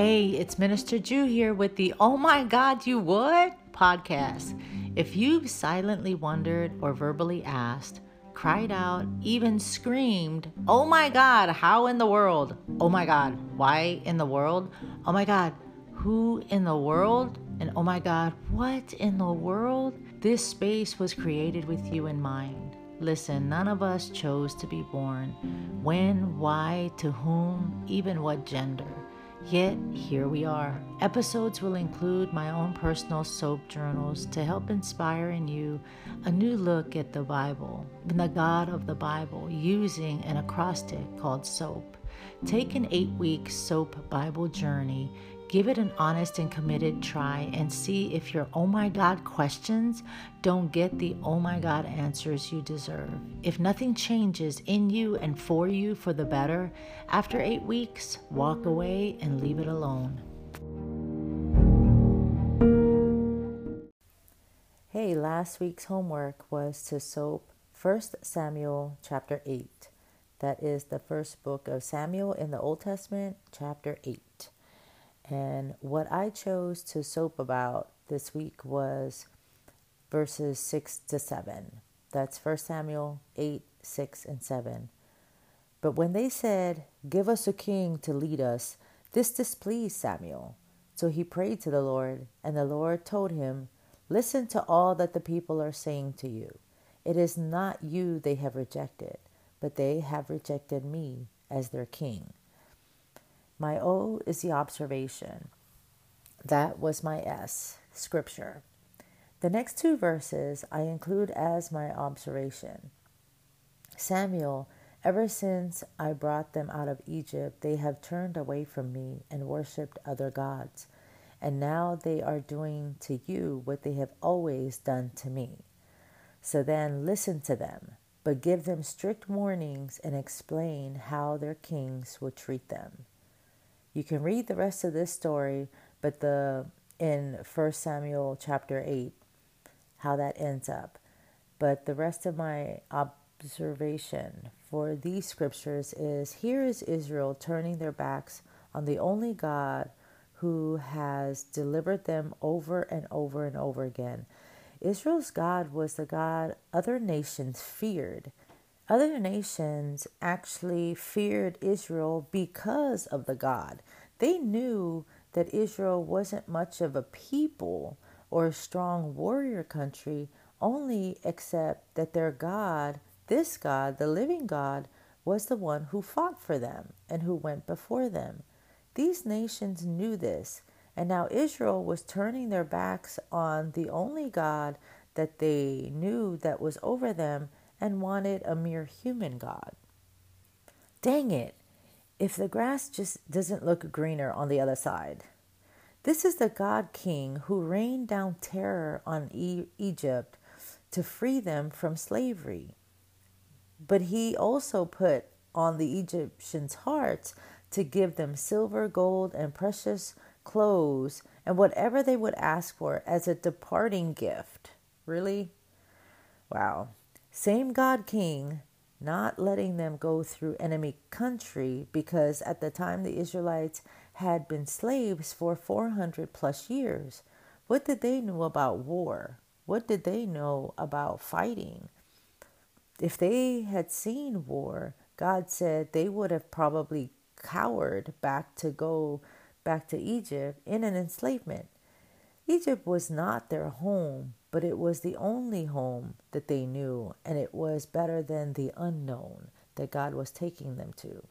Hey, it's Minister Jew here with the Oh My God, You Would podcast. If you've silently wondered or verbally asked, cried out, even screamed, Oh my God, how in the world? Oh my God, why in the world? Oh my God, who in the world? And oh my God, what in the world? This space was created with you in mind. Listen, none of us chose to be born. When, why, to whom, even what gender. Yet, here we are. Episodes will include my own personal soap journals to help inspire in you a new look at the Bible, and the God of the Bible, using an acrostic called SOAP. Take an eight week SOAP Bible journey Give it an honest and committed try and see if your oh my God questions don't get the oh my God answers you deserve. If nothing changes in you and for you for the better, after eight weeks, walk away and leave it alone. Hey, last week's homework was to soap 1 Samuel chapter 8. That is the first book of Samuel in the Old Testament, chapter 8. And what I chose to soap about this week was verses 6 to 7. That's 1 Samuel 8, 6, and 7. But when they said, Give us a king to lead us, this displeased Samuel. So he prayed to the Lord, and the Lord told him, Listen to all that the people are saying to you. It is not you they have rejected, but they have rejected me as their king. My O is the observation. That was my S, scripture. The next two verses I include as my observation. Samuel, ever since I brought them out of Egypt, they have turned away from me and worshipped other gods. And now they are doing to you what they have always done to me. So then listen to them, but give them strict warnings and explain how their kings will treat them. You can read the rest of this story, but the in 1 Samuel chapter 8, how that ends up. But the rest of my observation for these scriptures is here is Israel turning their backs on the only God who has delivered them over and over and over again. Israel's God was the God other nations feared. Other nations actually feared Israel because of the God. They knew that Israel wasn't much of a people or a strong warrior country, only except that their God, this God, the living God, was the one who fought for them and who went before them. These nations knew this, and now Israel was turning their backs on the only God that they knew that was over them and wanted a mere human God. Dang it, if the grass just doesn't look greener on the other side. This is the God King who rained down terror on e- Egypt to free them from slavery. But he also put on the Egyptians' hearts to give them silver, gold, and precious clothes and whatever they would ask for as a departing gift. Really? Wow. Same God King, not letting them go through enemy country because at the time the Israelites had been slaves for 400 plus years. What did they know about war? What did they know about fighting? If they had seen war, God said they would have probably cowered back to go back to Egypt in an enslavement. Egypt was not their home, but it was the only home that they knew, and it was better than the unknown that God was taking them to.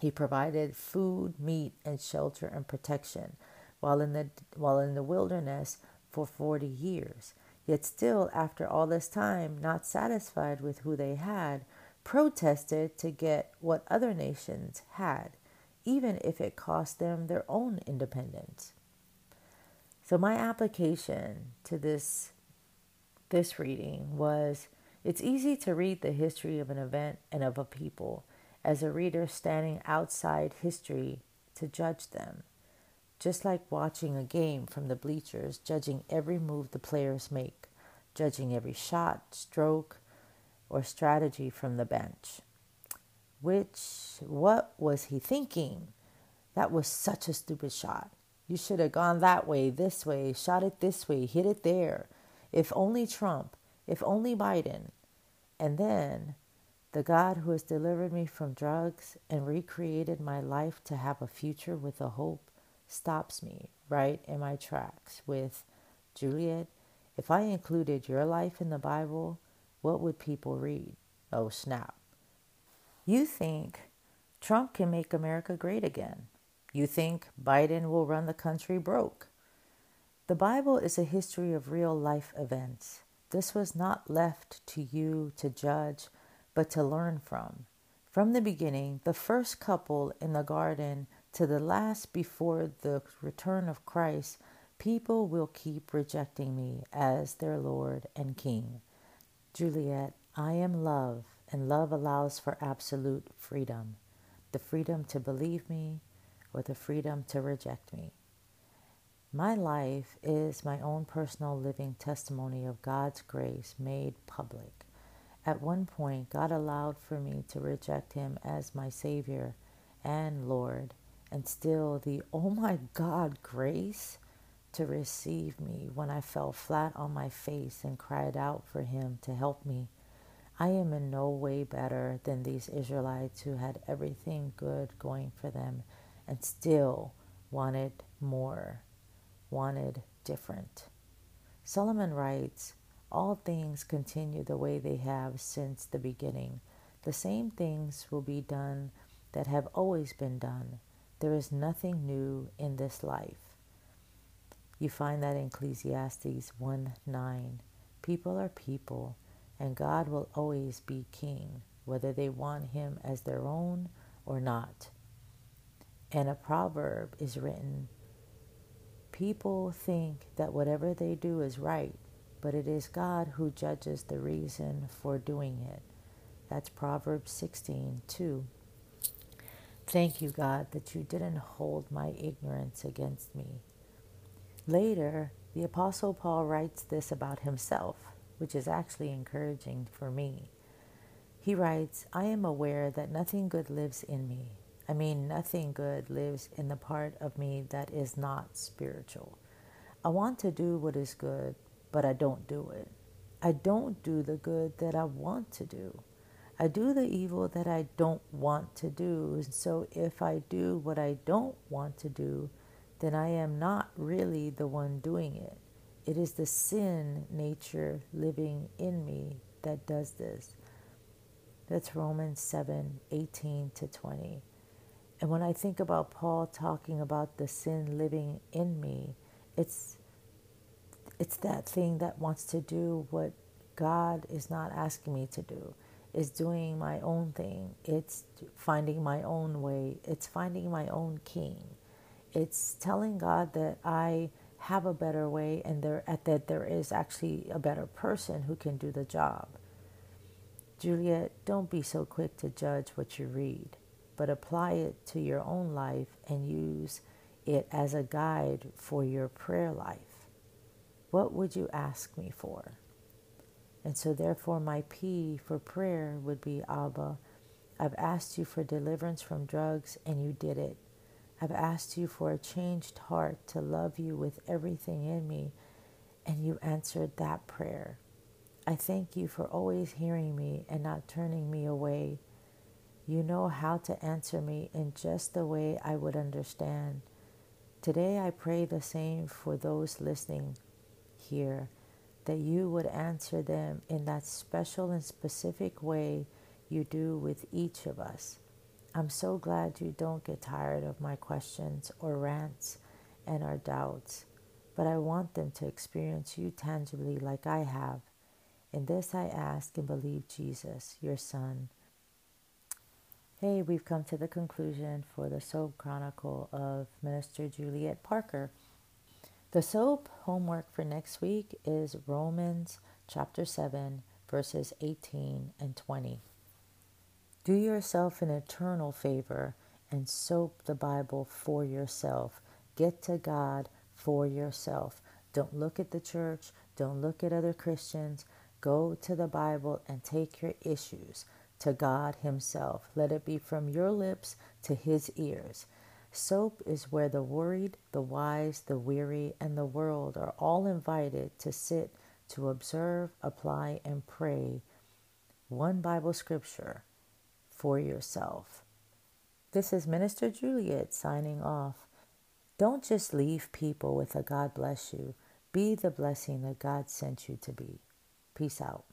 He provided food, meat, and shelter and protection while in the while in the wilderness for 40 years. Yet still after all this time, not satisfied with who they had, protested to get what other nations had, even if it cost them their own independence. So my application to this this reading was it's easy to read the history of an event and of a people as a reader standing outside history to judge them. Just like watching a game from the bleachers, judging every move the players make, judging every shot, stroke, or strategy from the bench. Which, what was he thinking? That was such a stupid shot. You should have gone that way, this way, shot it this way, hit it there. If only Trump, if only Biden. And then the God who has delivered me from drugs and recreated my life to have a future with a hope stops me right in my tracks with Juliet. If I included your life in the Bible, what would people read? Oh, snap. You think Trump can make America great again. You think Biden will run the country broke. The Bible is a history of real life events. This was not left to you to judge, but to learn from. From the beginning, the first couple in the garden to the last before the return of Christ, people will keep rejecting me as their Lord and King. Juliet, I am love, and love allows for absolute freedom the freedom to believe me, or the freedom to reject me. My life is my own personal living testimony of God's grace made public. At one point, God allowed for me to reject Him as my Savior and Lord, and still the oh my God grace to receive me when I fell flat on my face and cried out for Him to help me. I am in no way better than these Israelites who had everything good going for them and still wanted more, wanted different. Solomon writes, All things continue the way they have since the beginning. The same things will be done that have always been done. There is nothing new in this life. You find that in Ecclesiastes 1 9. People are people, and God will always be king, whether they want him as their own or not. And a proverb is written People think that whatever they do is right, but it is God who judges the reason for doing it. That's Proverbs 16 2. Thank you, God, that you didn't hold my ignorance against me. Later, the Apostle Paul writes this about himself, which is actually encouraging for me. He writes, I am aware that nothing good lives in me I mean, nothing good lives in the part of me that is not spiritual. I want to do what is good, but I don't do it. I don't do the good that I want to do. I do the evil that I don't want to do. And so if I do what I don't want to do, then I am not really the one doing it. It is the sin nature living in me that does this. That's Romans 7 18 to 20. And when I think about Paul talking about the sin living in me, it's it's that thing that wants to do what God is not asking me to do. It's doing my own thing. It's finding my own way. It's finding my own king. It's telling God that I have a better way and there at that there is actually a better person who can do the job. Juliet, don't be so quick to judge what you read but apply it to your own life and use it as a guide for your prayer life. What would you ask me for? And so, therefore, my P for prayer would be Abba, I've asked you for deliverance from drugs and you did it. I've asked you for a changed heart to love you with everything in me, and you answered that prayer. I thank you for always hearing me and not turning me away you know how to answer me in just the way I would understand. Today I pray the same for those listening here, that you would answer them in that special and specific way you do with each of us. I'm so glad you don't get tired of my questions or rants and our doubts, but I want them to experience you tangibly like I have. In this I ask and believe Jesus, your Son Hey, we've come to the conclusion for the SOAP Chronicle of Minister Juliet Parker. The SOAP homework for next week is Romans chapter 7, verses 18 and 20. Do yourself an eternal favor and soap the Bible for yourself. Get to God for yourself. Don't look at the church, don't look at other Christians. Go to the Bible and take your issues to God Himself. Let it be from your lips to His ears. Soap is where the worried, the wise, the weary, and the world are all invited to sit to observe, apply, and pray one Bible scripture for yourself. This is Minister Juliet signing off. Don't just leave people with a God bless you. Be the blessing that God sent you to be. Peace out.